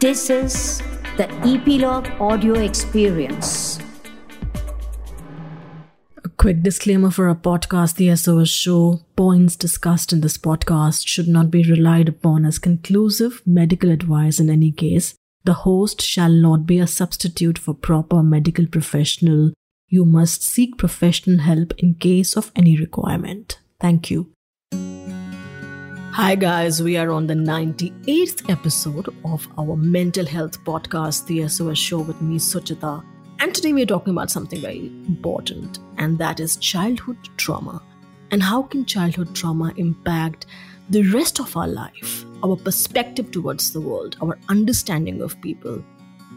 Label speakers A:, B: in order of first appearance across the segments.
A: This is the Epilogue Audio Experience.
B: A quick disclaimer for our podcast, The SOS Show. Points discussed in this podcast should not be relied upon as conclusive medical advice in any case. The host shall not be a substitute for proper medical professional. You must seek professional help in case of any requirement. Thank you. Hi, guys. We are on the 98th episode of our mental health podcast, The SOS Show, with me, Suchita. And today we're talking about something very important, and that is childhood trauma. And how can childhood trauma impact the rest of our life, our perspective towards the world, our understanding of people?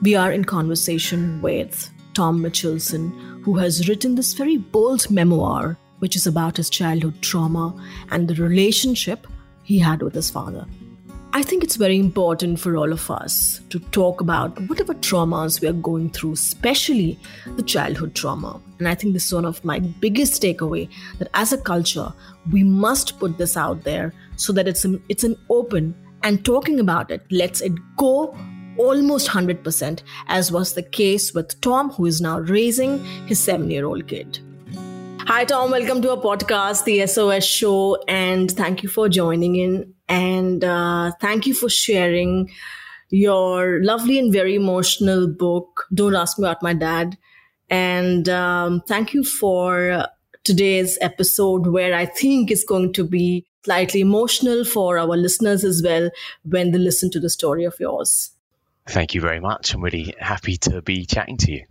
B: We are in conversation with Tom Mitchelson, who has written this very bold memoir, which is about his childhood trauma and the relationship he had with his father. I think it's very important for all of us to talk about whatever traumas we are going through, especially the childhood trauma. And I think this is one of my biggest takeaway that as a culture, we must put this out there so that it's an, it's an open and talking about it lets it go almost 100% as was the case with Tom who is now raising his 7-year-old kid. Hi, Tom. Welcome to our podcast, The SOS Show. And thank you for joining in. And uh, thank you for sharing your lovely and very emotional book, Don't Ask Me About My Dad. And um, thank you for today's episode, where I think is going to be slightly emotional for our listeners as well when they listen to the story of yours.
C: Thank you very much. I'm really happy to be chatting to you.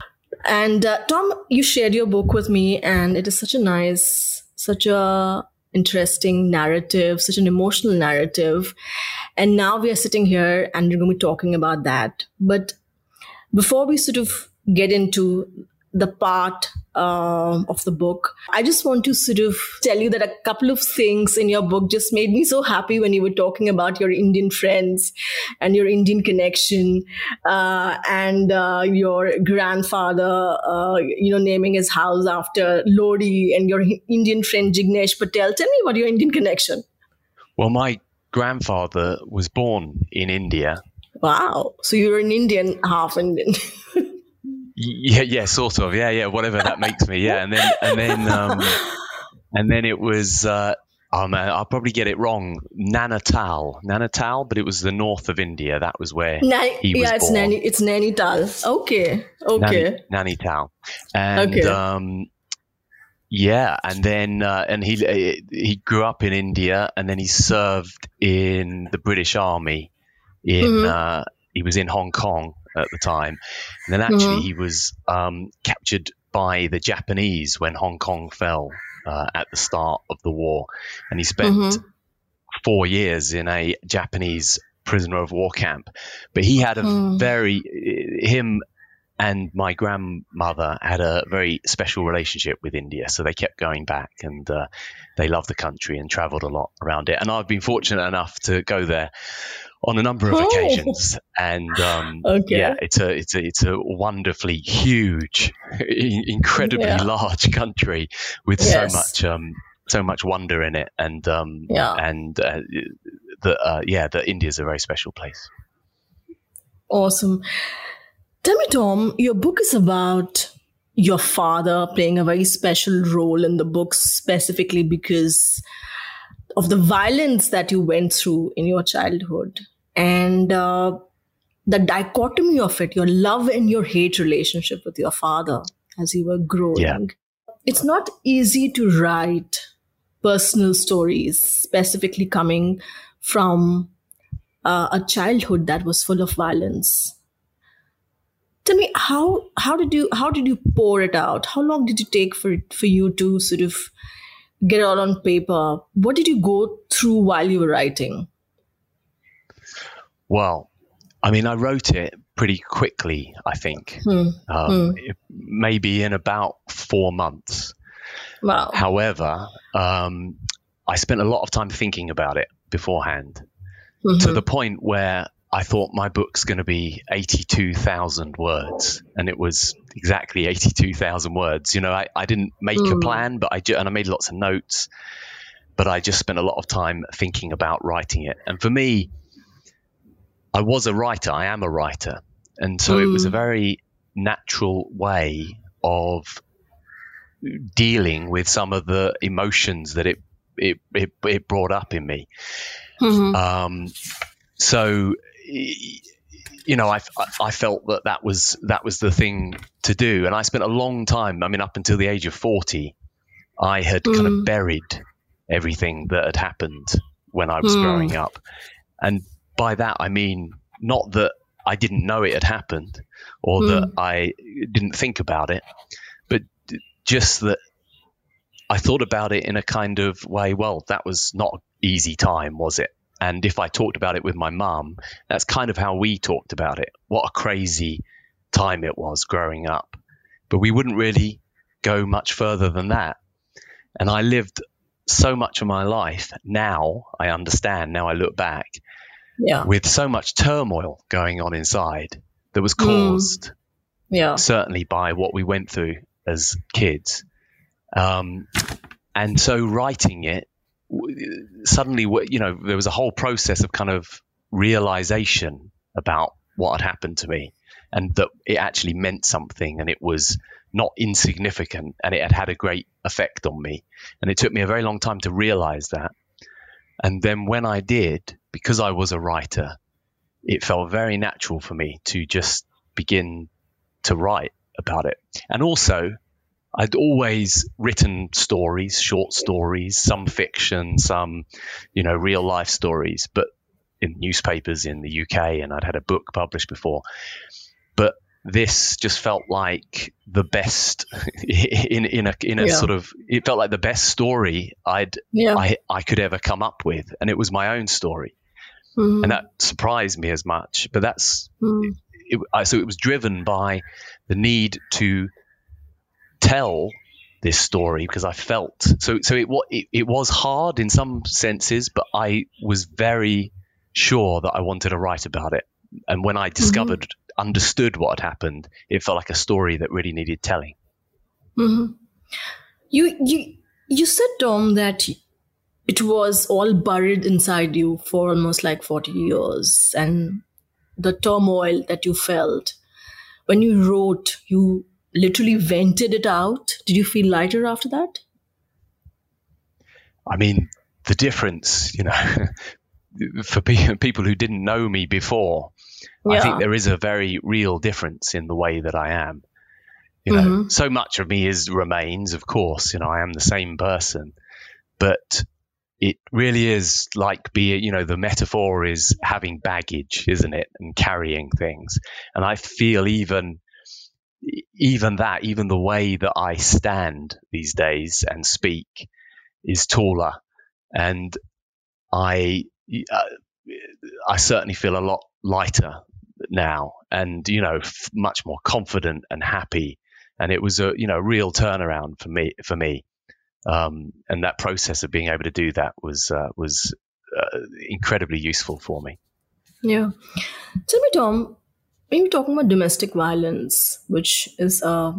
B: And uh, Tom, you shared your book with me, and it is such a nice, such a interesting narrative, such an emotional narrative. And now we are sitting here and we're going to be talking about that. But before we sort of get into the part uh, of the book. I just want to sort of tell you that a couple of things in your book just made me so happy when you were talking about your Indian friends and your Indian connection uh, and uh, your grandfather, uh, you know, naming his house after Lodi and your Indian friend Jignesh Patel. Tell me about your Indian connection.
C: Well, my grandfather was born in India.
B: Wow. So you're an Indian, half Indian.
C: Yeah, yeah, sort of. Yeah, yeah, whatever that makes me. Yeah, and then and then um, and then it was. Uh, oh man, I'll probably get it wrong. Nanatal, Nanatal, but it was the north of India. That was where he was
B: yeah, it's
C: born.
B: Nani, it's Nainital. Okay, okay,
C: Nani, Nainital, and
B: Okay.
C: um, yeah, and then uh, and he uh, he grew up in India, and then he served in the British Army. In
B: Mhm.
C: uh, he was in Hong Kong at the time, and then actually
B: Mhm.
C: he was um, captured by the Japanese when Hong Kong fell uh, at the start of the war, and he spent
B: Mhm.
C: four years in a Japanese prisoner of war camp. But he had a
B: Hmm.
C: very him and my grandmother had a very special relationship with India, so they kept going back and uh, they loved the country and travelled a lot around it. And I've been fortunate enough to go there on a number of
B: Oh.
C: occasions, and um,
B: Okay.
C: yeah, it's a it's a it's a wonderfully huge, incredibly
B: Yeah.
C: large country with
B: Yes.
C: so much um, so much wonder in it, and um,
B: Yeah.
C: and uh, the uh, yeah, the India's a very special place.
B: Awesome. Tell me, Tom, your book is about your father playing a very special role in the book, specifically because of the violence that you went through in your childhood and uh, the dichotomy of it, your love and your hate relationship with your father as you were growing.
C: Yeah.
B: It's not easy to write personal stories, specifically coming from uh, a childhood that was full of violence. Tell me how how did you how did you pour it out? How long did it take for for you to sort of get it all on paper? What did you go through while you were writing?
C: Well, I mean, I wrote it pretty quickly. I think
B: Hmm.
C: um, it- maybe in about four months.
B: Wow.
C: However, um, I spent a lot of time thinking about it beforehand to
B: Mhm.
C: the point where I thought my book's going to be 82,000 words, and it was exactly 82,000 words. You know, I, I didn't make a
B: Mm.
C: plan, but I ju- and I made lots of notes, but I just spent a lot of time thinking about writing it. And for me, I was a writer. I am a writer, and so mm. it was a mm. very natural way of dealing with some of the emotions that it it it, it brought up in me. Mm-hmm. Um, so you know, I, I felt that that was that was the thing to do, and I spent a long time. I mean, up until the age of forty, I had mm. kind of mm. buried everything that had happened when I was mm. growing up, and by that I mean not that I didn't know it had happened or mm. that I didn't think about it, but just that I thought about it in a kind of way. Well, that was not an easy time, was it? And if I talked about it with my mum, that's kind of how we talked about it. What a crazy time it was growing up. But we wouldn't really go much further than that. And I lived so much of my life now, I understand, now I look back, yeah. with so much turmoil going on inside that was hmm. caused mm. yeah. certainly by what we went through as kids. Um, and so writing it suddenly, you know, there was a whole process of kind of realization about what had happened to me and that it actually meant something and it was not insignificant and it had had a great effect on me. And it took me a very long time to realize that. And then when I did, because I was a writer, it felt very natural for me to just begin to write about it. And also, I'd always written stories, short stories, some fiction, some, you know, real life stories, but in newspapers in the UK, and I'd had a book published before. But this just felt like the best in in a in a yeah. sort of it felt like the best story I'd yeah. I I could ever come up with, and it was my own story, mm. and that surprised me as much. But that's mm. it, it, so it was driven by the need to tell this story because I felt so. So it, it it was hard in some senses, but I was very sure that I wanted to write about it. And when I mm-hmm. discovered, mm-hmm. understood what had happened, it felt like a story that really needed telling.
B: Mm-hmm. You you you said, Tom, that it was all buried inside you for almost like forty years, and the turmoil that you felt when you wrote, you literally vented it out? Did you feel lighter after that?
C: I mean, the difference, you know, for people who didn't know me before, yeah. I think there is a very real difference in the way that I am. You know, mm-hmm. so much of me is remains, of course. You know, I am the same person, but it really is like being, you know, the metaphor is having baggage, isn't it, and carrying things. And I feel even even that, even the way that I stand these days and speak is taller. And I, uh, I certainly feel a lot lighter now and, you know, f- much more confident and happy. And it was a, you know, real turnaround for me, for me. Um, and that process of being able to do that was, uh, was uh, incredibly useful for me.
B: Yeah. Tell me, Tom, when you're talking about domestic violence, which is a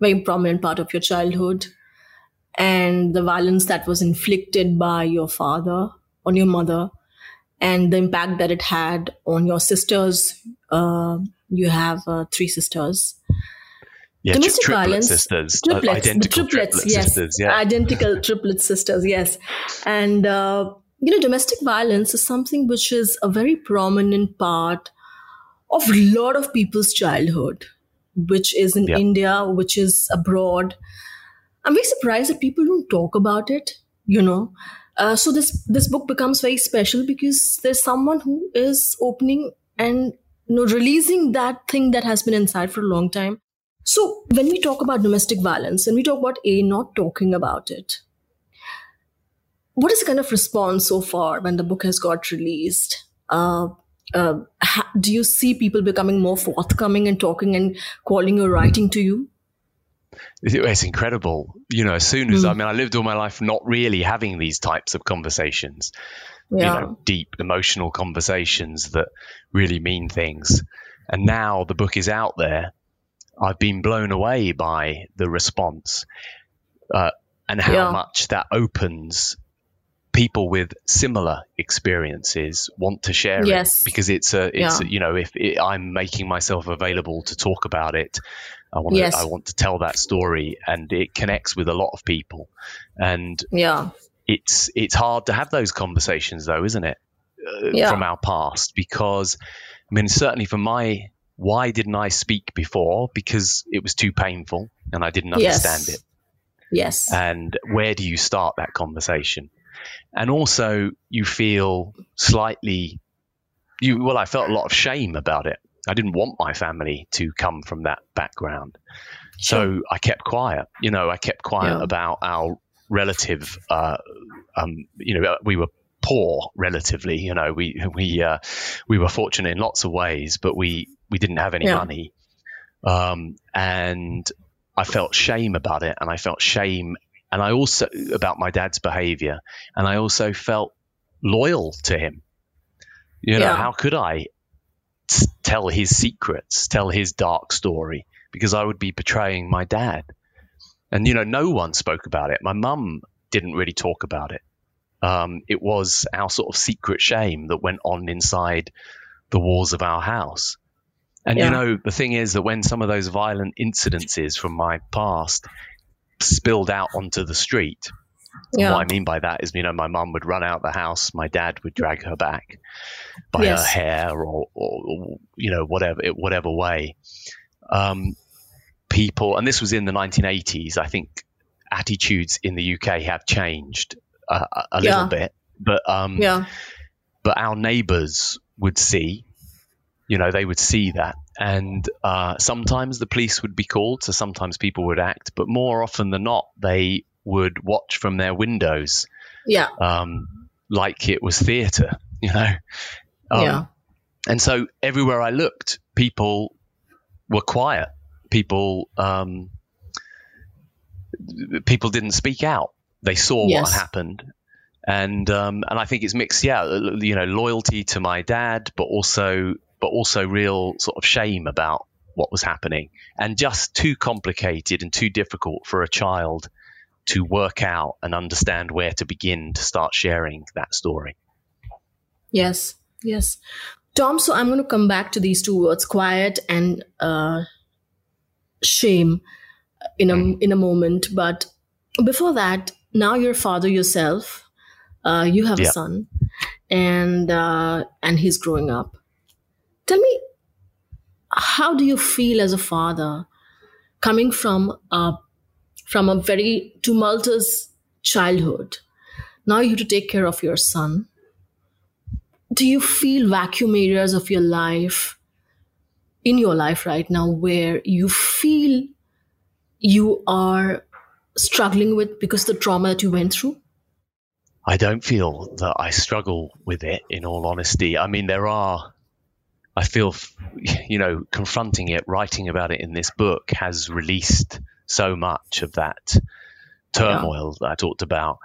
B: very prominent part of your childhood, and the violence that was inflicted by your father on your mother, and the impact that it had on your sisters. Uh, you have uh, three sisters.
C: Yeah, domestic triplet violence, sisters,
B: uh, triplets, identical triplets, triplet yes, sisters, yeah. identical triplet sisters, yes, and uh, you know, domestic violence is something which is a very prominent part of a lot of people's childhood, which is in yeah. India, which is abroad. I'm very surprised that people don't talk about it, you know. Uh, so this this book becomes very special because there's someone who is opening and you know releasing that thing that has been inside for a long time. So when we talk about domestic violence and we talk about A not talking about it, what is the kind of response so far when the book has got released? Uh, uh, ha- do you see people becoming more forthcoming and talking and calling or writing to you?
C: It's incredible. You know, as soon as mm. I mean, I lived all my life not really having these types of conversations. Yeah. You know, deep emotional conversations that really mean things. And now the book is out there. I've been blown away by the response uh, and how yeah. much that opens people with similar experiences want to share
B: Yes.
C: it because it's a it's
B: Yeah.
C: you know if it, I'm making myself available to talk about it I want
B: Yes.
C: to I want to tell that story and it connects with a lot of people and
B: Yeah.
C: it's it's hard to have those conversations though isn't it uh,
B: Yeah.
C: from our past because I mean certainly for my why didn't I speak before because it was too painful and I didn't
B: Yes.
C: understand it
B: Yes.
C: and where do you start that conversation and also you feel slightly you well i felt a lot of shame about it i didn't want my family to come from that background so i kept quiet you know i kept quiet
B: Yeah.
C: about our relative uh, um, you know we were poor relatively you know we we uh, we were fortunate in lots of ways but we we didn't have any
B: Yeah.
C: money um, and I felt shame about it, and I felt shame, and I also about my dad's behavior, and I also felt loyal to him. You know,
B: Yeah.
C: how could I t- tell his secrets, tell his dark story, because I would be betraying my dad. And you know, no one spoke about it. My mum didn't really talk about it. Um, it was our sort of secret shame that went on inside the walls of our house. And
B: Yeah.
C: you know, the thing is that when some of those violent incidences from my past spilled out onto the street,
B: Yeah.
C: what I mean by that is, you know, my mum would run out the house, my dad would drag her back by
B: Yes.
C: her hair or, or, you know, whatever, whatever way. Um, people, and this was in the 1980s, I think attitudes in the UK have changed uh, a, a little
B: Yeah.
C: bit, but um,
B: Yeah.
C: but our neighbors would see you know they would see that and uh, sometimes the police would be called so sometimes people would act but more often than not they would watch from their windows
B: Yeah.
C: um, like it was theater you know um,
B: yeah.
C: and so everywhere i looked people were quiet people um, people didn't speak out they saw
B: Yes.
C: what happened and um, and I think it's mixed, yeah, you know, loyalty to my dad, but also but also real sort of shame about what was happening, and just too complicated and too difficult for a child to work out and understand where to begin to start sharing that story.
B: Yes. Yes. Tom, so I'm going to come back to these two words, quiet and uh, shame, in a in a moment. But before that, now you're a father yourself. Uh, you have a son, and uh, and he's growing up. Tell me, how do you feel as a father, coming from a from a very tumultuous childhood? Now you have to take care of your son do you feel vacuum areas of your life in your life right now where you feel you are struggling with because the trauma that you went through
C: I don't feel that I struggle with it, in all honesty. I mean, there are, I feel, you know, confronting it, writing about it in this book has released so much of that turmoil that I talked about.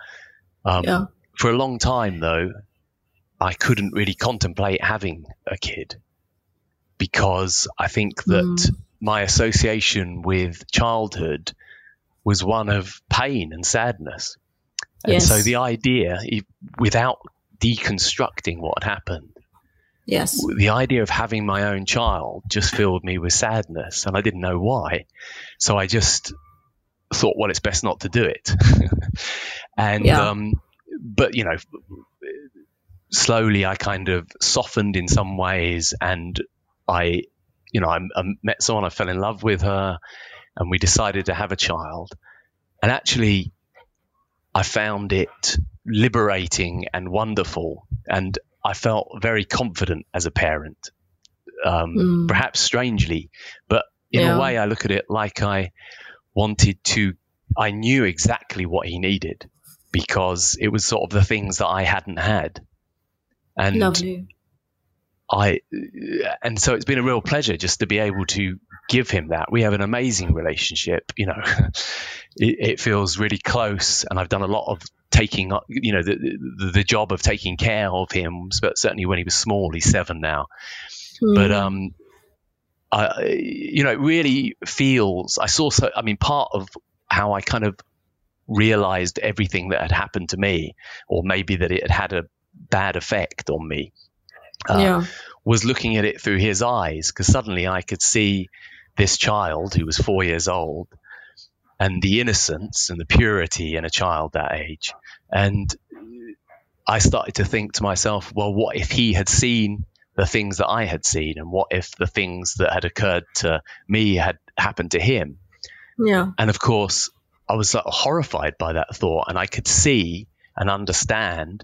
C: Um,
B: yeah
C: For a long time, though, I couldn't really contemplate having a kid because I think that
B: Mm.
C: my association with childhood was one of pain and sadness. And so the idea, without deconstructing what had happened,
B: yes
C: the idea of having my own child just filled me with sadness, and I didn't know why. So I just thought, well, it's best not to do it. and
B: Yeah.
C: um, but you know, slowly I kind of softened in some ways, and I, you know, I, I met someone, I fell in love with her, and we decided to have a child. And actually, I found it liberating and wonderful, and I felt very confident as a parent. Um,
B: Mm.
C: Perhaps strangely, but in
B: Yeah.
C: a way, I look at it like I wanted to. I knew exactly what he needed because it was sort of the things that I hadn't had, and
B: lovely
C: I, and so it's been a real pleasure just to be able to give him that. We have an amazing relationship. You know, it, it feels really close, and I've done a lot of taking, up- you know, the, the the job of taking care of him. But certainly when he was small, he's seven now. But
B: Mm.
C: um, I, you know, it really feels. I saw. So, I mean, part of how I kind of realized everything that had happened to me, or maybe that it had had a bad effect on me, uh,
B: yeah.
C: was looking at it through his eyes because suddenly I could see this child who was four years old and the innocence and the purity in a child that age. And I started to think to myself, well, what if he had seen the things that I had seen, and what if the things that had occurred to me had happened to him?
B: Yeah.
C: And of course, I was like, horrified by that thought, and I could see and understand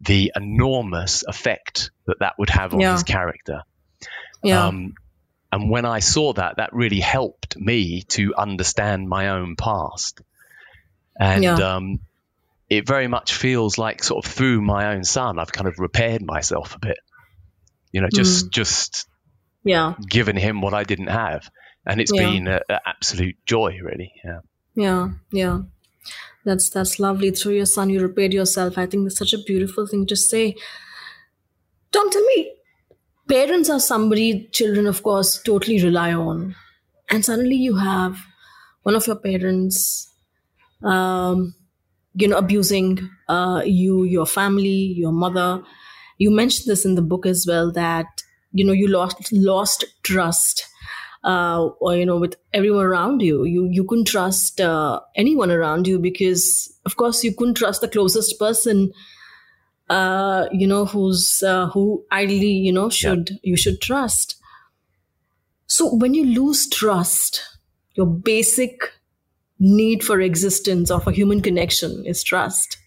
C: the enormous effect that that would have on
B: Yeah.
C: his character.
B: Yeah.
C: Um, and when I saw that, that really helped me to understand my own past. And
B: Yeah.
C: um, it very much feels like sort of through my own son, I've kind of repaired myself a bit. You know,
B: Mm.
C: just just
B: yeah.
C: given him what I didn't have, and it's
B: Yeah.
C: been an absolute joy, really. Yeah.
B: Yeah, yeah. That's that's lovely. Through your son, you repaired yourself. I think that's such a beautiful thing to say. don't tell me, parents are somebody children, of course, totally rely on, and suddenly you have one of your parents, um, you know, abusing uh, you, your family, your mother. You mentioned this in the book as well that you know you lost lost trust uh, or you know with everyone around you you you couldn't trust uh, anyone around you because of course you couldn't trust the closest person uh, you know who's uh, who ideally you know should you should trust. So when you lose trust your basic need for existence or for human connection is trust.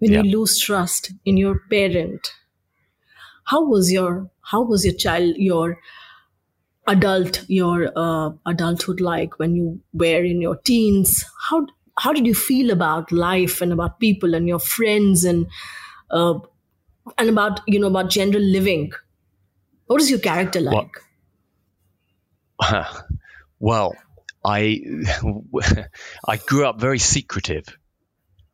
B: When
C: Yeah.
B: you lose trust in your parent how was your how was your child your adult your uh, adulthood like when you were in your teens? How how did you feel about life and about people and your friends and uh, and about you know about general living what is your character like
C: well, I I grew up very secretive.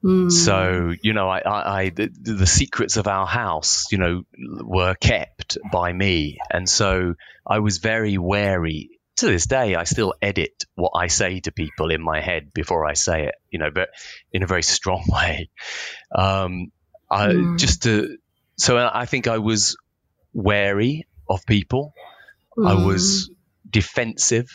B: Hmm.
C: So you know, I, I, I the, the secrets of our house, you know, were kept by me, and so I was very wary. To this day, I still edit what I say to people in my head before I say it, you know, but in a very strong way. Um, I,
B: Mm.
C: Just to, so I think I was wary of people. I
B: Hmm.
C: was defensive.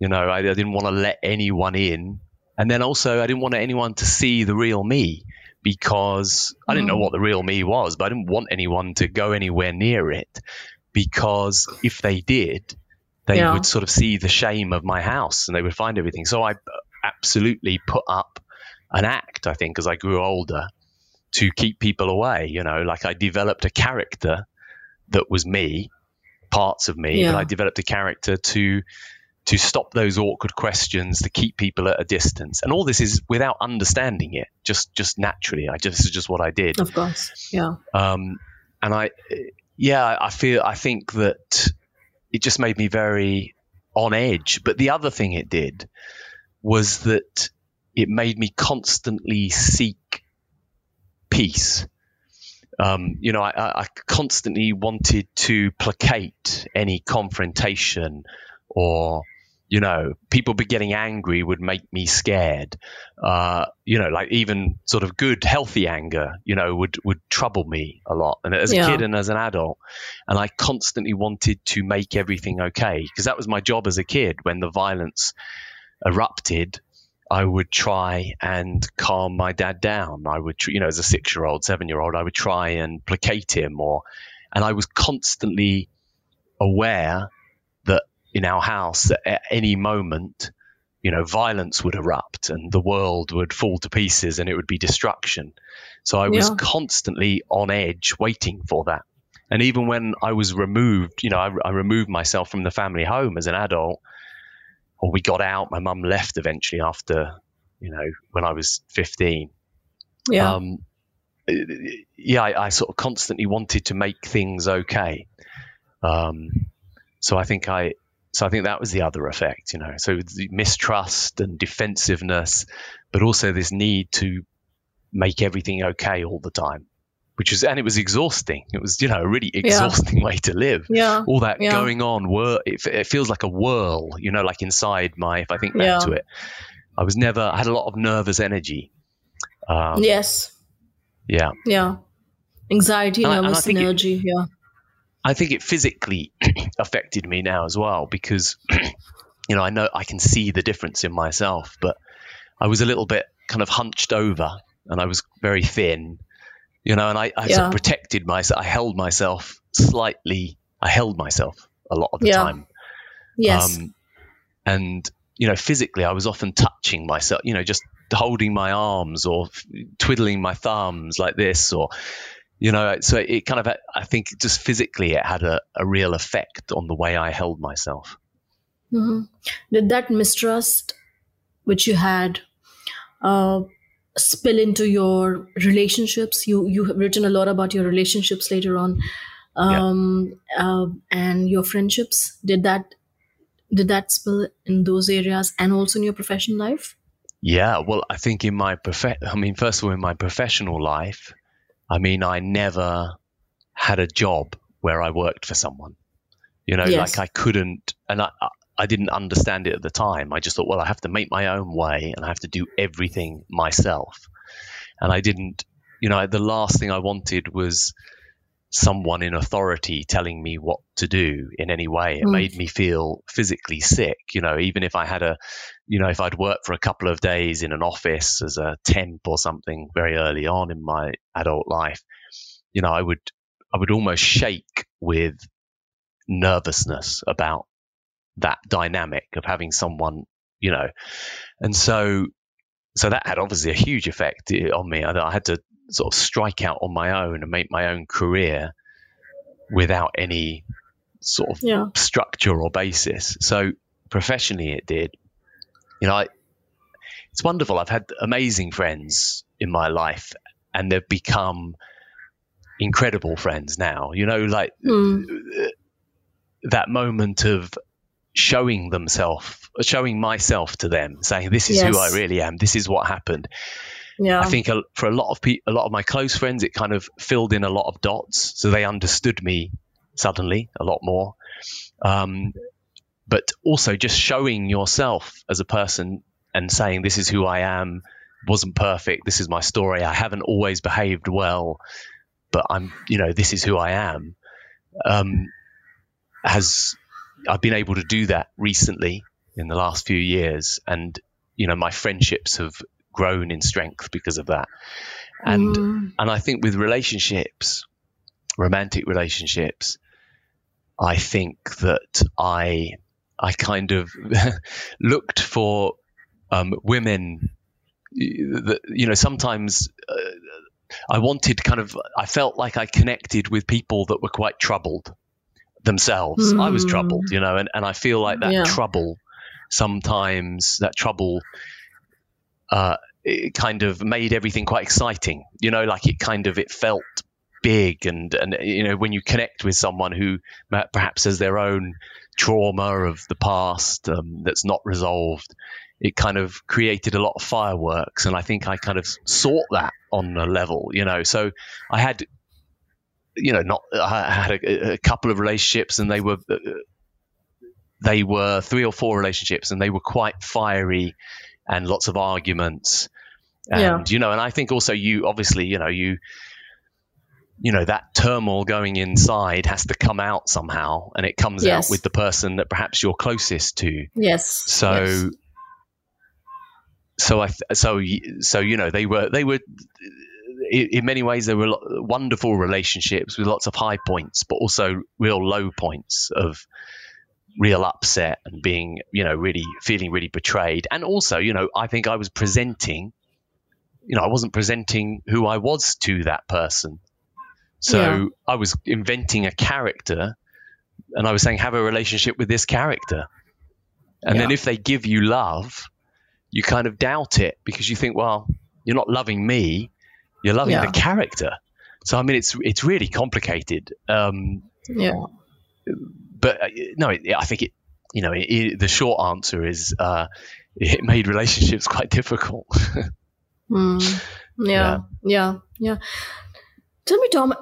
C: You know, I, I didn't want to let anyone in. And then also, I didn't want anyone to see the real me because I didn't know
B: Mm.
C: what the real me was, but I didn't want anyone to go anywhere near it because if they did, they
B: Yeah.
C: would sort of see the shame of my house and they would find everything. So I absolutely put up an act, I think, as I grew older to keep people away. You know, like I developed a character that was me, parts of me, but
B: Yeah.
C: I developed a character to to stop those awkward questions, to keep people at a distance. And all this is without understanding it, just just naturally. I just this is just what I did.
B: of course yeah
C: Um, and I, yeah, I feel, I think that it just made me very on edge. But the other thing it did was that it made me constantly seek peace. Um, you know, I, I constantly wanted to placate any confrontation or, you know, people be getting angry would make me scared. Uh, you know, like even sort of good, healthy anger, you know, would, would trouble me a lot. And as a
B: Yeah.
C: kid and as an adult, and I constantly wanted to make everything okay because that was my job as a kid when the violence erupted. I would try and calm my dad down. I would, you know, as a six year old, seven year old, I would try and placate him or, and I was constantly aware that in our house that at any moment, you know, violence would erupt and the world would fall to pieces and it would be destruction. So I was
B: Yeah.
C: constantly on edge waiting for that. And even when I was removed, you know, I, I removed myself from the family home as an adult, or we got out, my mum left eventually after, you know, when I was 15
B: yeah
C: um, yeah, I, I sort of constantly wanted to make things okay. Um, so I think I, so I think that was the other effect, you know. So the mistrust and defensiveness, but also this need to make everything okay all the time, which was, and it was exhausting. It was, you know, a really exhausting way to live.
B: yeah
C: All that
B: Yeah.
C: going on, whir- it, it feels like a whirl, you know, like inside my, if I think back
B: Yeah.
C: to it, I was never. I had a lot of nervous energy.
B: Um, yes.
C: Yeah.
B: Yeah. Anxiety, and nervous I, and energy. It, yeah.
C: I think it physically affected me now as well because, you know, I know I can see the difference in myself, but I was a little bit kind of hunched over and I was very thin, you know, and I, I yeah. sort of protected myself. I held myself slightly. I held myself a lot of the yeah. time.
B: Yes. Um,
C: and you know, physically, I was often touching myself. You know, just holding my arms or twiddling my thumbs like this, or you know, so it kind of. I think just physically, it had a, a real effect on the way I held myself.
B: Mm-hmm. Did that mistrust, which you had, uh, spill into your relationships? You you have written a lot about your relationships later on um, yeah. uh, and your friendships did that did that spill in those areas and also in your professional life
C: yeah well i think in my prof i mean first of all in my professional life i mean i never had a job where i worked for someone you know yes. like i couldn't and i I didn't understand it at the time. I just thought, well, I have to make my own way and I have to do everything myself. And I didn't, you know, the last thing I wanted was someone in authority telling me what to do in any way. It mm. made me feel physically sick. You know, even if I had a, you know, if I'd worked for a couple of days in an office as a temp or something very early on in my adult life, you know, I would, I would almost shake with nervousness about that dynamic of having someone, you know, and so, so that had obviously a huge effect eh, on me. I, I had to sort of strike out on my own and make my own career without any sort of yeah. structure or basis. So professionally, it did. You know, I, it's wonderful. I've had amazing friends in my life, and they've become incredible friends now. You know, like mm. that moment of showing themselves, showing myself to them, saying, "This is yes. who I really am. This is what happened."
B: Yeah.
C: I think for a lot of people, a lot of my close friends, it kind of filled in a lot of dots, so they understood me suddenly a lot more. Um, but also just showing yourself as a person and saying, "This is who I am." Wasn't perfect. This is my story. I haven't always behaved well, but I'm, you know, this is who I am. Um, has I've been able to do that recently in the last few years, and you know, my friendships have grown in strength because of that. And mm. and I think with relationships, romantic relationships, I think that I I kind of looked for um, women that you know sometimes uh, I wanted kind of I felt like I connected with people that were quite troubled themselves. Mm. I was troubled, you know, and, and I feel like that yeah. trouble sometimes that trouble uh, it kind of made everything quite exciting. You know, like it kind of it felt big, and and you know when you connect with someone who perhaps has their own trauma of the past um, that's not resolved, it kind of created a lot of fireworks, and I think I kind of sought that on a level. You know, so I had. You know, not I had a, a couple of relationships, and they were uh, they were three or four relationships, and they were quite fiery and lots of arguments. And, yeah. you know, and I think also you, obviously, you know, you, you know, that turmoil going inside has to come out somehow and it comes yes. out with the person that perhaps you're closest to.
B: Yes.
C: So,
B: yes.
C: so I, so, so, you know, they were, they were, in many ways, there were wonderful relationships with lots of high points, but also real low points of, real upset and being, you know, really feeling really betrayed. And also, you know, I think I was presenting, you know, I wasn't presenting who I was to that person. So yeah. I was inventing a character and I was saying, have a relationship with this character. And yeah. then if they give you love, you kind of doubt it because you think, well, you're not loving me, you're loving yeah. the character. So I mean, it's it's really complicated. Um,
B: yeah
C: but uh, no, I think it. You know, it, it, the short answer is uh, it made relationships quite difficult.
B: mm. yeah, yeah, yeah, yeah. Tell me, Tom,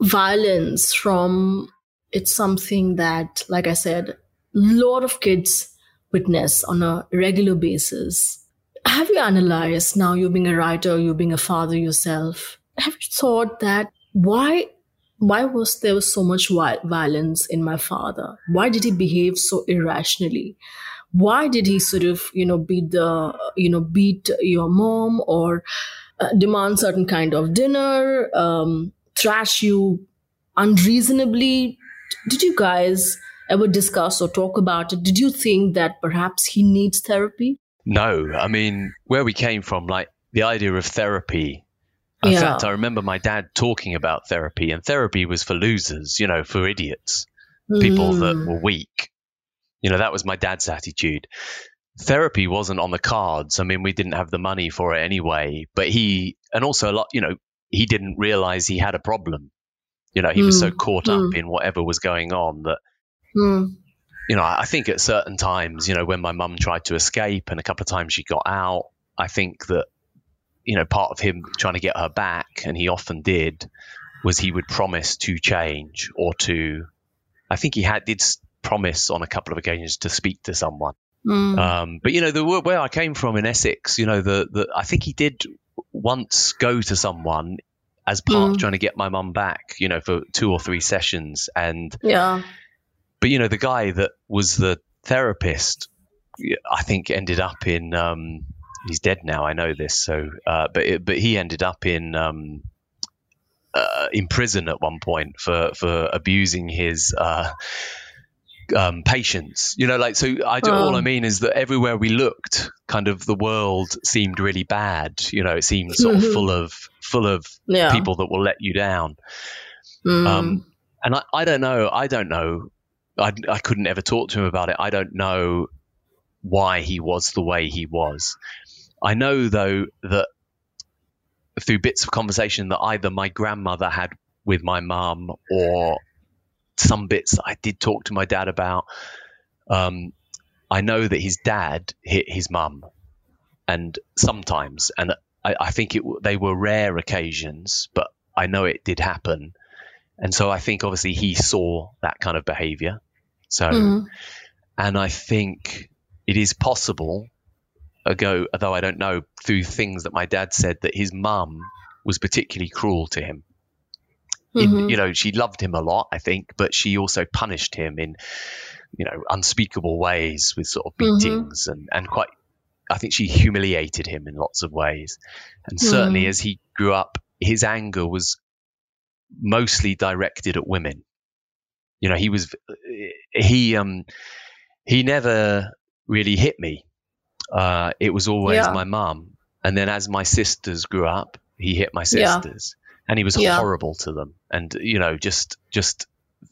B: violence from it's something that, like I said, a lot of kids witness on a regular basis. Have you analyzed now, you being a writer, you being a father yourself, have you thought that why why was there so much violence in my father? Why did he behave so irrationally? Why did he sort of, you know, beat the, you know, beat your mom or uh, demand certain kind of dinner, um, trash you unreasonably? Did you guys ever discuss or talk about it? Did you think that perhaps he needs therapy?
C: No, I mean, where we came from, like the idea of therapy in yeah. fact, I remember my dad talking about therapy, and therapy was for losers, you know, for idiots, people mm. that were weak. You know, that was my dad's attitude. Therapy wasn't on the cards. I mean, we didn't have the money for it anyway, but he, and also a lot, you know, he didn't realize he had a problem. You know, he mm. was so mm. caught mm. up in whatever was going on that, mm. You know, I think at certain times, you know, when my mum tried to escape and a couple of times she got out, I think that you know, part of him trying to get her back, and he often did, was he would promise to change or to. I think he had did promise on a couple of occasions to speak to someone. Mm. Um, but you know, the where I came from in Essex, you know, the, the I think he did once go to someone as part mm. of trying to get my mum back, you know, for two or three sessions, and
B: yeah.
C: But you know, the guy that was the therapist, I think ended up in um, he's dead now. I know this. So, uh, but it, but he ended up in um, uh, in prison at one point for for abusing his. Uh, um, patients, you know, like so. I do, all I oh. mean is that everywhere we looked, kind of the world seemed really bad. You know, it seemed sort of full of full of yeah. people that will let you down. Mm. Um, and I, I don't know. I don't know. I, I couldn't ever talk to him about it. I don't know why he was the way he was. I know though that through bits of conversation that either my grandmother had with my mum or some bits I did talk to my dad about, um, I know that his dad hit his mum, and sometimes, and I, I think it they were rare occasions, but I know it did happen, and so I think obviously he saw that kind of behaviour. So, mm. and I think it is possible ago, although I don't know, through things that my dad said that his mum was particularly cruel to him. Mm-hmm. In, you know, she loved him a lot, I think, but she also punished him in, you know, unspeakable ways with sort of mm-hmm. beatings mm-hmm. and, and quite, I think she humiliated him in lots of ways. And certainly mm-hmm. as he grew up, his anger was mostly directed at women. You know, he was, he, um, he never really hit me uh, it was always yeah. my mum. And then as my sisters grew up, he hit my sisters, yeah. and he was yeah. horrible to them. And you know, just just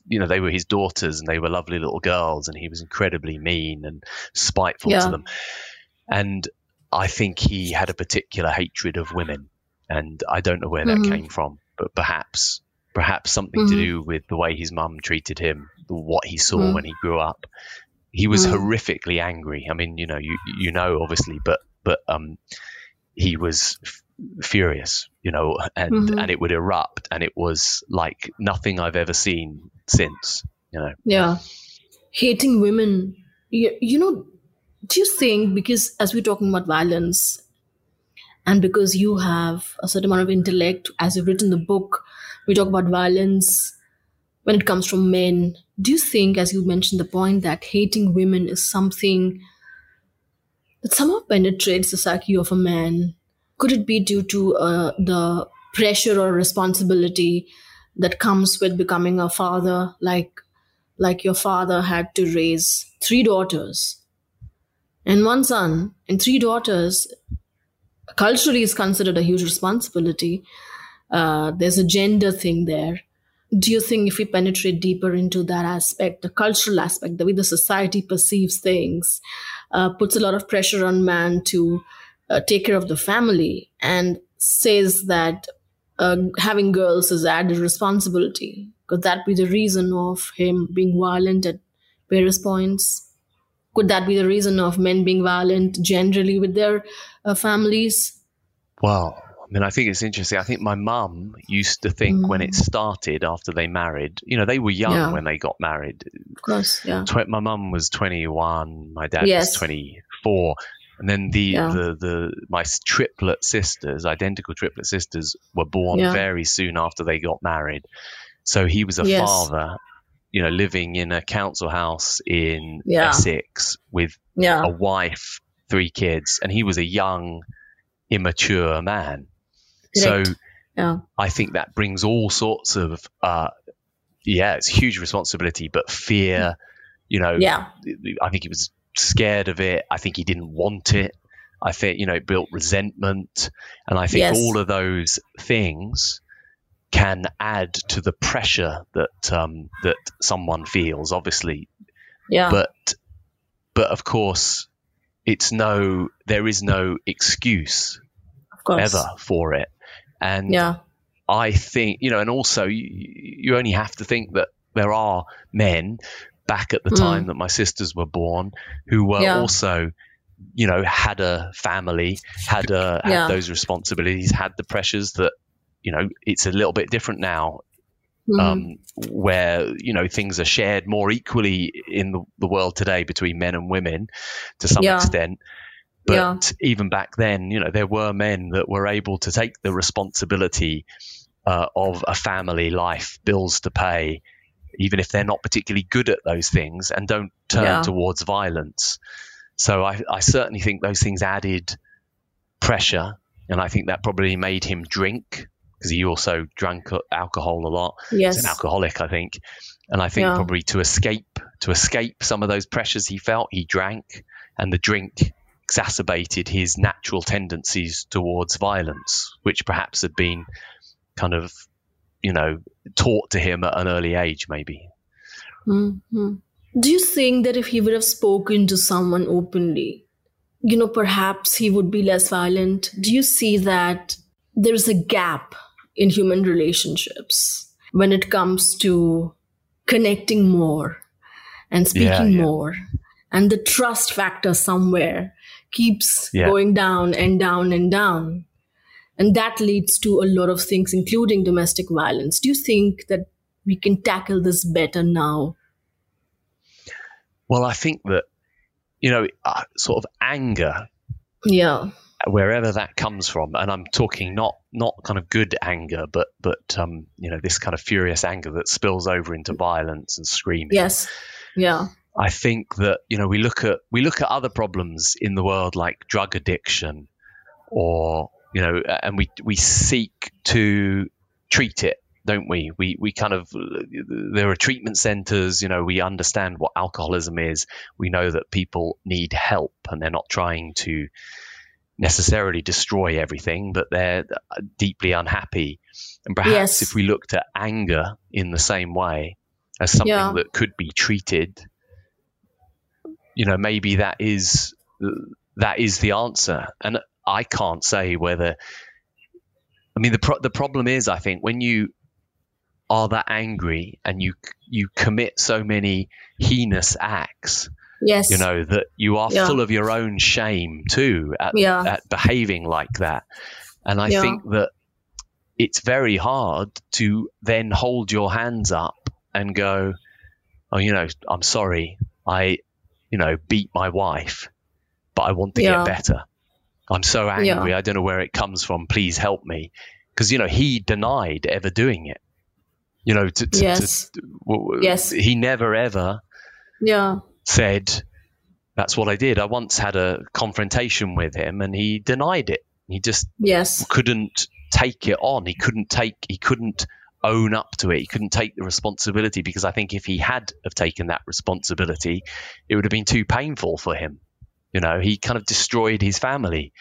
C: you know, they were his daughters, and they were lovely little girls, and he was incredibly mean and spiteful to them. And I think he had a particular hatred of women, and I don't know where mm-hmm. that came from, but perhaps perhaps something mm-hmm. to do with the way his mum treated him, what he saw mm-hmm. when he grew up, he was mm. horrifically angry. I mean, you know, you you know, obviously, but but um, he was f- furious, you know, and mm-hmm. and it would erupt, and it was like nothing I've ever seen since, you know.
B: Yeah, hating women. You, you know, do you think because as we're talking about violence, and because you have a certain amount of intellect, as you've written the book, we talk about violence when it comes from men do you think, as you mentioned the point, that hating women is something that somehow penetrates the psyche of a man? Could it be due to uh, the pressure or responsibility that comes with becoming a father, like like your father had to raise three daughters and one son and three daughters? Culturally, is considered a huge responsibility. Uh, there's a gender thing there do you think if we penetrate deeper into that aspect, the cultural aspect, the way the society perceives things, uh, puts a lot of pressure on man to uh, take care of the family and says that uh, having girls is added responsibility? Could that be the reason of him being violent at various points? Could that be the reason of men being violent generally with their uh, families?
C: Well, I mean, I think it's interesting. I think my mum used to think when it started after they married, you know, they were young
B: Yeah.
C: when they got married.
B: Of course, yeah.
C: Tw- my mum was 21, my dad
B: Yes.
C: was 24. And then the,
B: Yeah.
C: the, the my triplet sisters, identical triplet sisters, were born
B: Yeah.
C: very soon after they got married. So he was a
B: Yes.
C: father, you know, living in a council house in
B: Yeah.
C: Essex with
B: Yeah.
C: a wife, three kids, and he was a young, immature man.
B: Correct.
C: So
B: Yeah.
C: I think that brings all sorts of, uh, yeah, it's huge responsibility, but fear, you know,
B: Yeah.
C: I think he was scared of it. I think he didn't want it. I think, you know, it built resentment. And I think
B: Yes.
C: all of those things can add to the pressure that, um, that someone feels, obviously.
B: Yeah.
C: But, but of course, it's no, there is no excuse ever for it. And
B: Yeah.
C: I think, you know, and also you, you only have to think that there are men back at the
B: Mm.
C: time that my sisters were born who were
B: Yeah.
C: also, you know, had a family, had a, had
B: Yeah.
C: those responsibilities, had the pressures that, you know, it's a little bit different now.
B: Mhm.
C: Um, where you know things are shared more equally in the, the world today between men and women to some
B: Yeah.
C: extent but
B: Yeah.
C: even back then, you know, there were men that were able to take the responsibility uh, of a family life, bills to pay, even if they're not particularly good at those things, and don't turn
B: Yeah.
C: towards violence. So I, I certainly think those things added pressure, and I think that probably made him drink because he also drank alcohol a lot. He's
B: yes.
C: an alcoholic, I think, and I think
B: Yeah.
C: probably to escape to escape some of those pressures he felt, he drank, and the drink exacerbated his natural tendencies towards violence, which perhaps had been kind of, you know, taught to him at an early age, maybe.
B: hmm Do you think that if he would have spoken to someone openly, you know, perhaps he would be less violent? Do you see that there's a gap in human relationships when it comes to connecting more and speaking
C: yeah.
B: more? And the trust factor somewhere keeps
C: Yeah.
B: going down and down and down. And that leads to a lot of things, including domestic violence. Do you think that we can tackle this better now?
C: Well, I think that, you know, uh, sort of anger
B: Yeah.
C: wherever that comes from and i'm talking not not kind of good anger but but um you know this kind of furious anger that spills over into violence and screaming
B: Yes. Yeah.
C: i think that you know we look at we look at other problems in the world like drug addiction or you know and we we seek to treat it don't we we we kind of there are treatment centers you know we understand what alcoholism is we know that people need help and they're not trying to necessarily destroy everything, but they're deeply unhappy. And perhaps
B: Yes.
C: if we looked at anger in the same way as something
B: Yeah.
C: that could be treated, you know, maybe that is that is the answer. And I can't say whether. I mean, the pro- the problem is, I think, when you are that angry and you you commit so many heinous acts,
B: Yes.
C: you know that you are
B: Yeah.
C: full of your own shame too at,
B: Yeah.
C: at behaving like that and i
B: Yeah.
C: think that it's very hard to then hold your hands up and go oh you know i'm sorry i you know beat my wife but i want to get better i'm so angry i don't know where it comes from please help me because you know he denied ever doing it you know to, to, to-
B: Yes.
C: w- w-
B: Yes.
C: he never ever
B: Yeah.
C: Said, That's what I did. I once had a confrontation with him and he denied it. He just
B: Yes.
C: couldn't take it on. He couldn't take, he couldn't own up to it. He couldn't take the responsibility because I think if he had have taken that responsibility, it would have been too painful for him. You know, he kind of destroyed his family.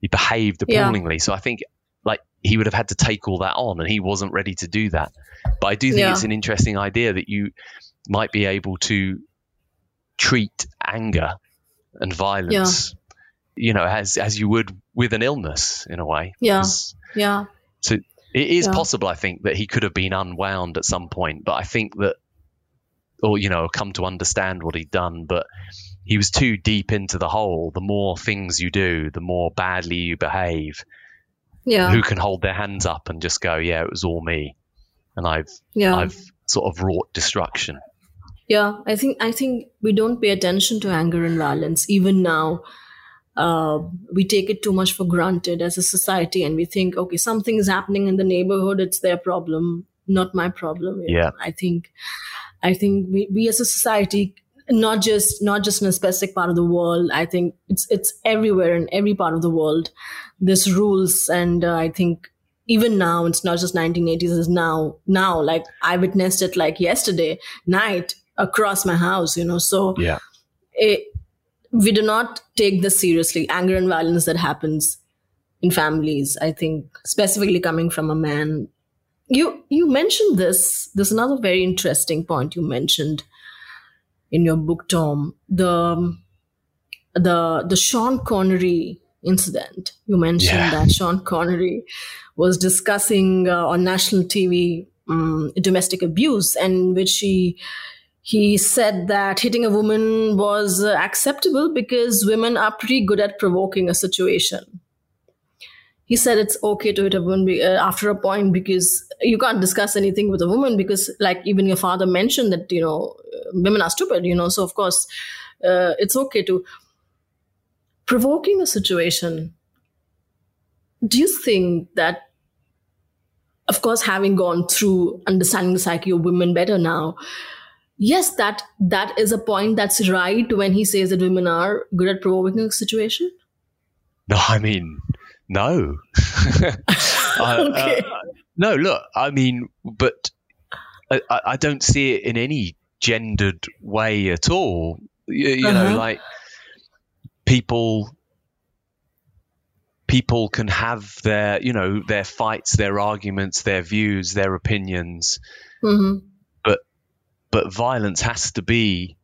C: He behaved
B: Yeah.
C: appallingly. So I think like he would have had to take all that on and he wasn't ready to do that. But I do think
B: Yeah.
C: it's an interesting idea that you might be able to treat anger and violence, you know, as as you would with an illness in a way.
B: Yeah. Yeah.
C: So it is
B: Yeah.
C: possible, I think, that he could have been unwound at some point, but I think that, or you know, come to understand what he'd done, but he was too deep into the hole. The more things you do, the more badly you behave,
B: yeah
C: who can hold their hands up and just go, yeah, it was all me, and I've
B: yeah
C: I've sort of wrought destruction.
B: Yeah, I think I think we don't pay attention to anger and violence even now. Uh, we take it too much for granted as a society, and we think, okay, something is happening in the neighborhood; it's their problem, not my problem.
C: Yeah.
B: know. I think, I think we, we as a society, not just not just in a specific part of the world. I think it's it's everywhere in every part of the world. There's rules, and uh, I think even now it's not just 1980s it's now now like i witnessed it like yesterday night across my house you know. So
C: Yeah,
B: it, we do not take this seriously anger and violence that happens in families i think specifically coming from a man. You you mentioned this there's another very interesting point you mentioned in your book tom. The the the sean connery incident. You mentioned
C: Yeah.
B: that sean connery was discussing uh, on national tv um, domestic abuse and which he he said that hitting a woman was uh, acceptable because women are pretty good at provoking a situation. He said it's okay to hit a woman uh, after a point because you can't discuss anything with a woman because, like, even your father mentioned that, you know, uh, women are stupid, you know, so of course uh, it's okay to. Provoking a situation, do you think that of course having gone through understanding the psyche of women better now yes that that is a point that's right when he says that women are good at provoking a situation
C: no, I mean, no. I-
B: Okay.
C: uh, no, look, I mean, but I, I don't see it in any gendered way at all. You, you
B: Uh-huh.
C: know, like people people can have their you know their fights their arguments their views their opinions
B: hmm
C: but violence has to be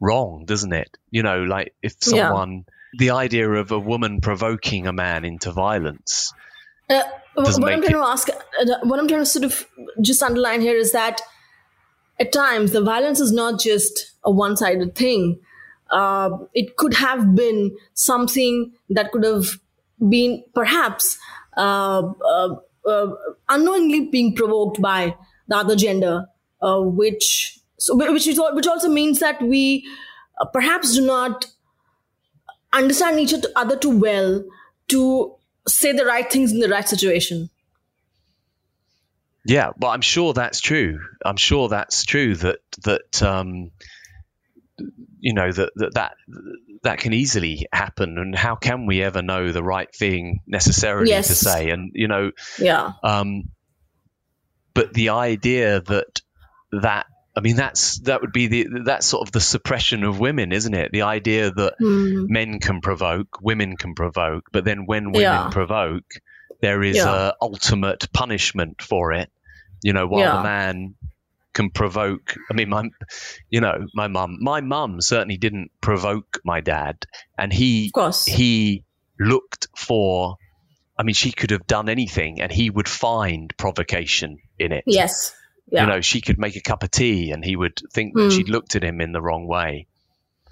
C: wrong, doesn't it? You know, like if
B: Yeah.
C: someone, the idea of a woman provoking a man into violence.
B: Uh, what I'm trying to ask, uh, what I'm trying to sort of just underline here is that at times the violence is not just a one-sided thing. Uh, it could have been something that could have been perhaps uh, uh, uh, unknowingly being provoked by the other gender, uh, which so, which is, which also means that we uh, perhaps do not understand each other too well to say the right things in the right situation.
C: Yeah, well, I'm sure that's true. I'm sure that's true that that um, you know that that that that can easily happen. And how can we ever know the right thing necessarily to say? And you know,
B: Yeah.
C: Um, but the idea that that I mean that's that would be the that's sort of the suppression of women, isn't it? The idea that
B: Hmm.
C: men can provoke, women can provoke, but then when women
B: Yeah.
C: provoke, there is
B: Yeah.
C: a ultimate punishment for it. You know, while
B: Yeah.
C: the man can provoke. I mean, my, you know, my mum, my mum certainly didn't provoke my dad, and he he looked for i mean she could have done anything and he would find provocation in it
B: yes. Yeah.
C: you know she could make a cup of tea and he would think that
B: Hmm.
C: she'd looked at him in the wrong way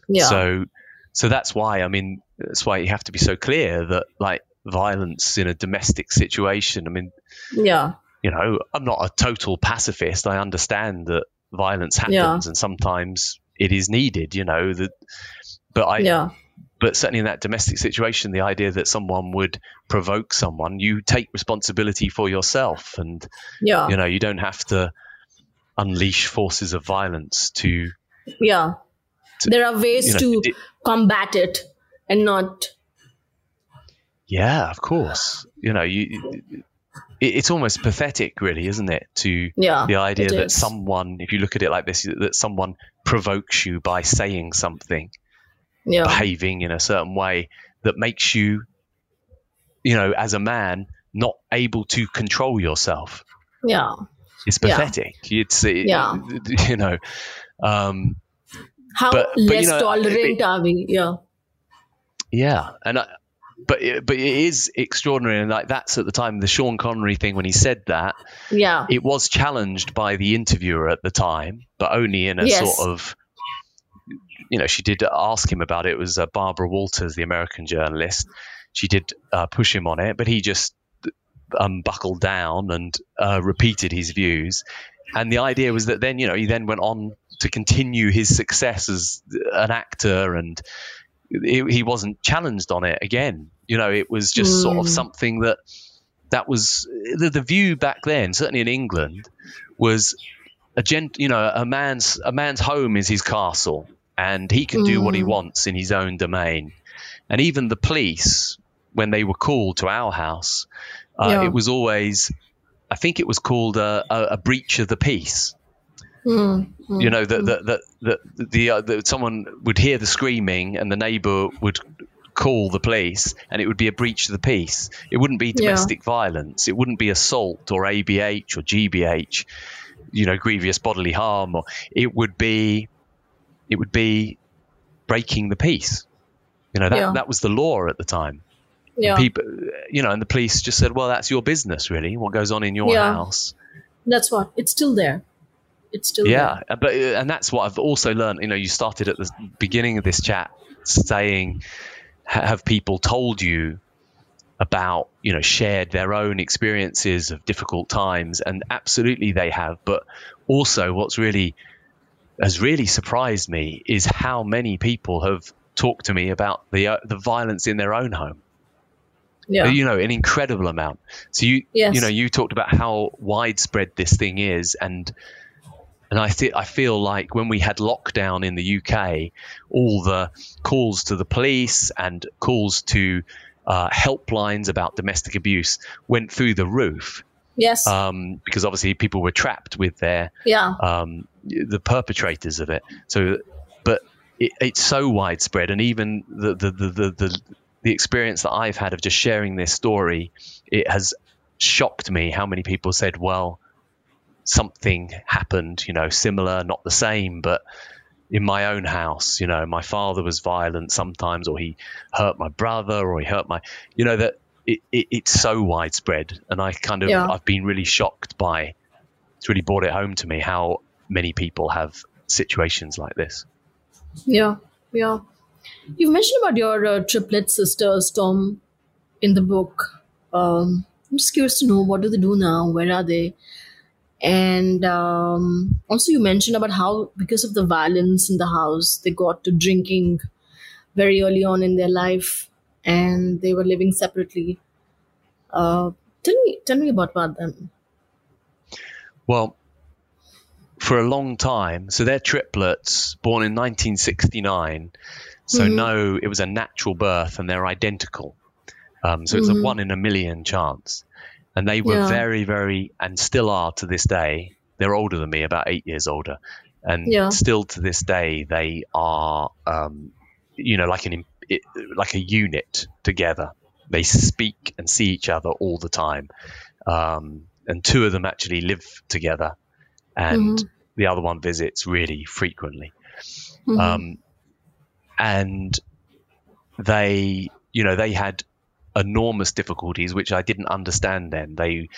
B: yeah.
C: so so that's why i mean that's why you have to be so clear that like violence in a domestic situation i mean
B: yeah.
C: you know i'm not a total pacifist i understand that violence happens
B: Yeah.
C: and sometimes it is needed you know that but i
B: yeah.
C: But certainly in that domestic situation, the idea that someone would provoke someone, you take responsibility for yourself, and
B: Yeah.
C: you know you don't have to unleash forces of violence to.
B: yeah. There are ways
C: You know,
B: to
C: it-
B: combat it and not.
C: yeah, of course. You know, you. It, it's almost pathetic, really, isn't it? To
B: Yeah.
C: the idea that
B: is.
C: someone, if you look at it like this, that someone provokes you by saying something,
B: Yeah.
C: behaving in a certain way that makes you, you know, as a man, not able to control yourself.
B: Yeah.
C: It's
B: Yeah.
C: pathetic. It's it,
B: Yeah.
C: you know, um,
B: How
C: But- but,
B: less
C: you know,
B: tolerant are we? Yeah.
C: yeah, and I, but it, but it is extraordinary, and like that's at the time the Sean Connery thing when he said that
B: Yeah.
C: it was challenged by the interviewer at the time, but only in a
B: Yes.
C: sort of. You know, she did ask him about it. It was uh, Barbara Walters, the American journalist. She did uh, push him on it, but he just unbuckled down and uh, repeated his views. And the idea was that then, you know, he then went on to continue his success as an actor and it, he wasn't challenged on it again. You know, it was just mm. sort of something that that was the, the view back then, certainly in England, was a gent, you know, a man's a man's home is his castle, and he can mm. do what he mm. wants in his own domain. And even the police, when they were called to our house, uh, yeah. it was always, I think it was called a, a, a breach of the peace. Mm, mm, you know that mm. that that that the, uh, that someone would hear the screaming and the neighbor would call the police and it would be a breach of the peace. It wouldn't be domestic yeah. violence. It wouldn't be assault or ABH or GBH, you know, grievous bodily harm. Or it would be, it would be breaking the peace. You know, that, yeah. that was the law at the time. Yeah. people, you know, and the police just said, well, that's your business, really. What goes on in your yeah. house.
B: That's what. It's still there. It's still
C: yeah, there. but uh, and that's what I've also learned. You know, you started at the beginning of this chat saying have people told you about you know shared their own experiences of difficult times and absolutely they have but also what's really has really surprised me is how many people have talked to me about the uh, the violence in their own home yeah. you know an incredible amount so you yes. you know you talked about how widespread this thing is and and I, th- I feel like when we had lockdown in the UK, all the calls to the police and calls to uh, helplines about domestic abuse went through the roof.
B: Yes.
C: Um, because obviously people were trapped with their
B: yeah.
C: Um, the perpetrators of it. So, but it, it's so widespread, and even the the, the the the the experience that I've had of just sharing this story, it has shocked me how many people said, "Well, something happened, you know, similar, not the same, but in my own house, you know, my father was violent sometimes, or he hurt my brother, or he hurt my, you know, that it, it, it's so widespread. And I kind of, yeah. I've been really shocked by, it's really brought it home to me how many people have situations like this.
B: Yeah, yeah. You've mentioned about your uh, triplet sisters, Tom, in the book. Um, I'm just curious to know what do they do now? Where are they? and um, also you mentioned about how because of the violence in the house they got to drinking very early on in their life and they were living separately uh, tell me tell me about, about them
C: well for a long time so they're triplets born in 1969 so mm-hmm. no it was a natural birth and they're identical um, so it's mm-hmm. a one in a million chance and they were yeah. very, very, and still are to this day. They're older than me, about eight years older, and yeah. still to this day they are, um, you know, like an like a unit together. They speak and see each other all the time, um, and two of them actually live together, and mm-hmm. the other one visits really frequently. Mm-hmm. Um, and they, you know, they had enormous difficulties, which I didn't understand then. They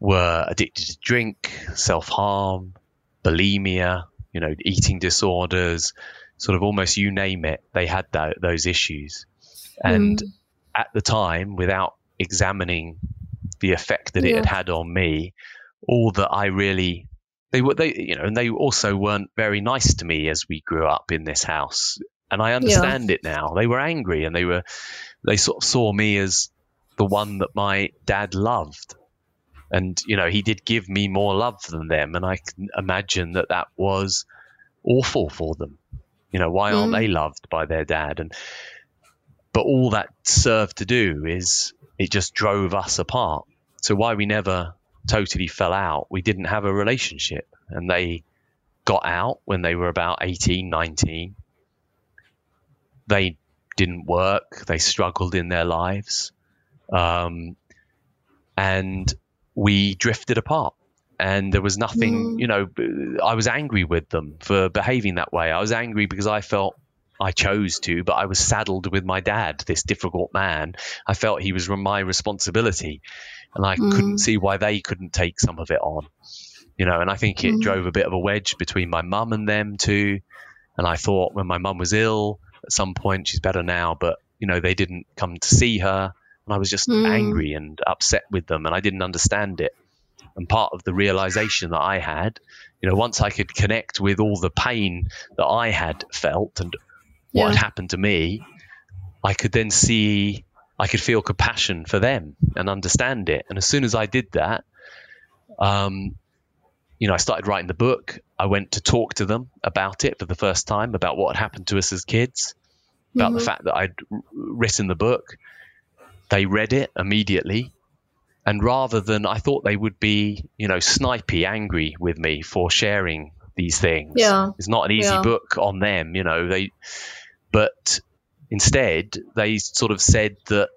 C: were addicted to drink, self harm, bulimia, you know, eating disorders, sort of almost you name it, they had that, those issues. And mm. at the time, without examining the effect that yeah. it had had on me, all that I really they were they you know and they also weren't very nice to me as we grew up in this house and I understand yeah. it now. They were angry and they were they sort of saw me as the one that my dad loved. And, you know, he did give me more love than them. And I can imagine that that was awful for them. You know, why aren't mm. they loved by their dad? And, but all that served to do is it just drove us apart. So why we never totally fell out, we didn't have a relationship. And they got out when they were about 18, 19. They didn't work. They struggled in their lives. Um, and we drifted apart. And there was nothing, mm. you know, I was angry with them for behaving that way. I was angry because I felt I chose to, but I was saddled with my dad, this difficult man. I felt he was my responsibility. And I mm. couldn't see why they couldn't take some of it on. You know, and I think it mm. drove a bit of a wedge between my mum and them too. And I thought when my mum was ill, at some point. She's better now, but you know they didn't come to see her. and I was just
B: Mm.
C: angry and upset with them, and I didn't understand it. And part of the realization that I had, you know, once I could connect with all the pain that I had felt and what
B: Yeah.
C: had happened to me, I could then see, I could feel compassion for them and understand it. And as soon as I did that, um, you know, I started writing the book. I went to talk to them about it for the first time, about what had happened to us as kids, about the
B: Mhm.
C: fact that I'd written the book. They read it immediately. And rather than, I thought they would be, you know, snipey, angry with me for sharing these things.
B: Yeah.
C: It's not an easy
B: Yeah.
C: book on them, you know, they, but instead they sort of said that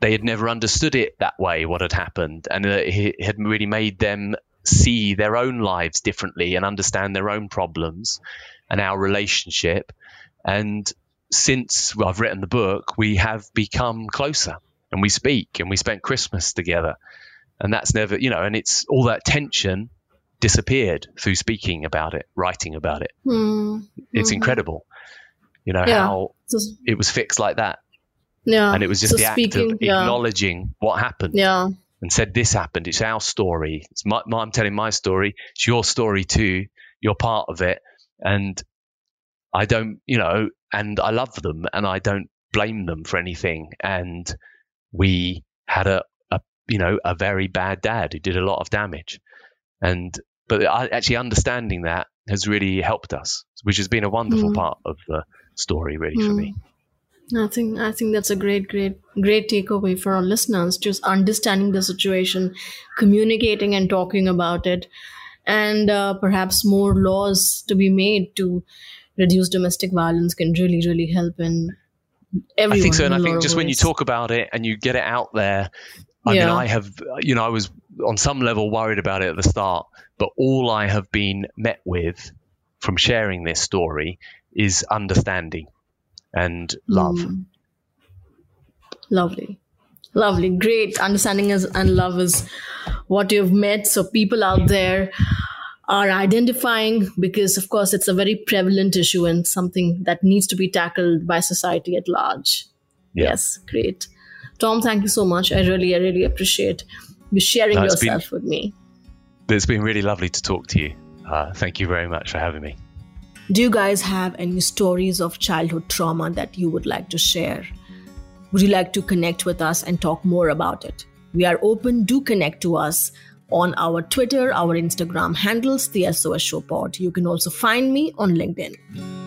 C: they had never understood it that way, what had happened, and uh, that it had really made them see their own lives differently and understand their own problems and our relationship. And since I've written the book, we have become closer and we speak and we spent Christmas together. And that's never, you know, and it's all that tension disappeared through speaking about it, writing about it.
B: Hmm.
C: It's
B: Mhm.
C: incredible, you know,
B: Yeah.
C: how
B: So,
C: it was fixed like that.
B: yeah.
C: And it was just
B: so
C: the
B: speaking,
C: act of
B: yeah.
C: acknowledging what happened
B: Yeah.
C: and said, This happened. It's our story. It's my, my, I'm telling my story. It's your story too. You're part of it. And I don't, you know, and I love them and I don't blame them for anything. And we had a, a you know, a very bad dad who did a lot of damage. And, but actually understanding that has really helped us, which has been a wonderful
B: Mm.
C: part of the story, really, for
B: Mm.
C: me.
B: I think I think that's a great, great, great takeaway for our listeners. Just understanding the situation, communicating and talking about it, and uh, perhaps more laws to be made to reduce domestic violence can really, really help in everyone.
C: I think so, and I think just when you talk about it and you get it out there, I
B: Yeah.
C: mean, I have, you know, I was on some level worried about it at the start, but all I have been met with from sharing this story is understanding and love.
B: Mm. Lovely. Lovely. Great. Understanding is, and love is what you've met. So people out there are identifying because, of course, it's a very prevalent issue and something that needs to be tackled by society at large.
C: Yeah.
B: Yes. Great. Tom, thank you so much. I really, I really appreciate you sharing
C: No, it's been-
B: yourself with me.
C: It's been really lovely to talk to you. Uh, thank you very much for having me.
B: Do you guys have any stories of childhood trauma that you would like to share? Would you like to connect with us and talk more about it? We are open. Do connect to us on our Twitter, our Instagram handles, the SOS Show Pod. You can also find me on LinkedIn.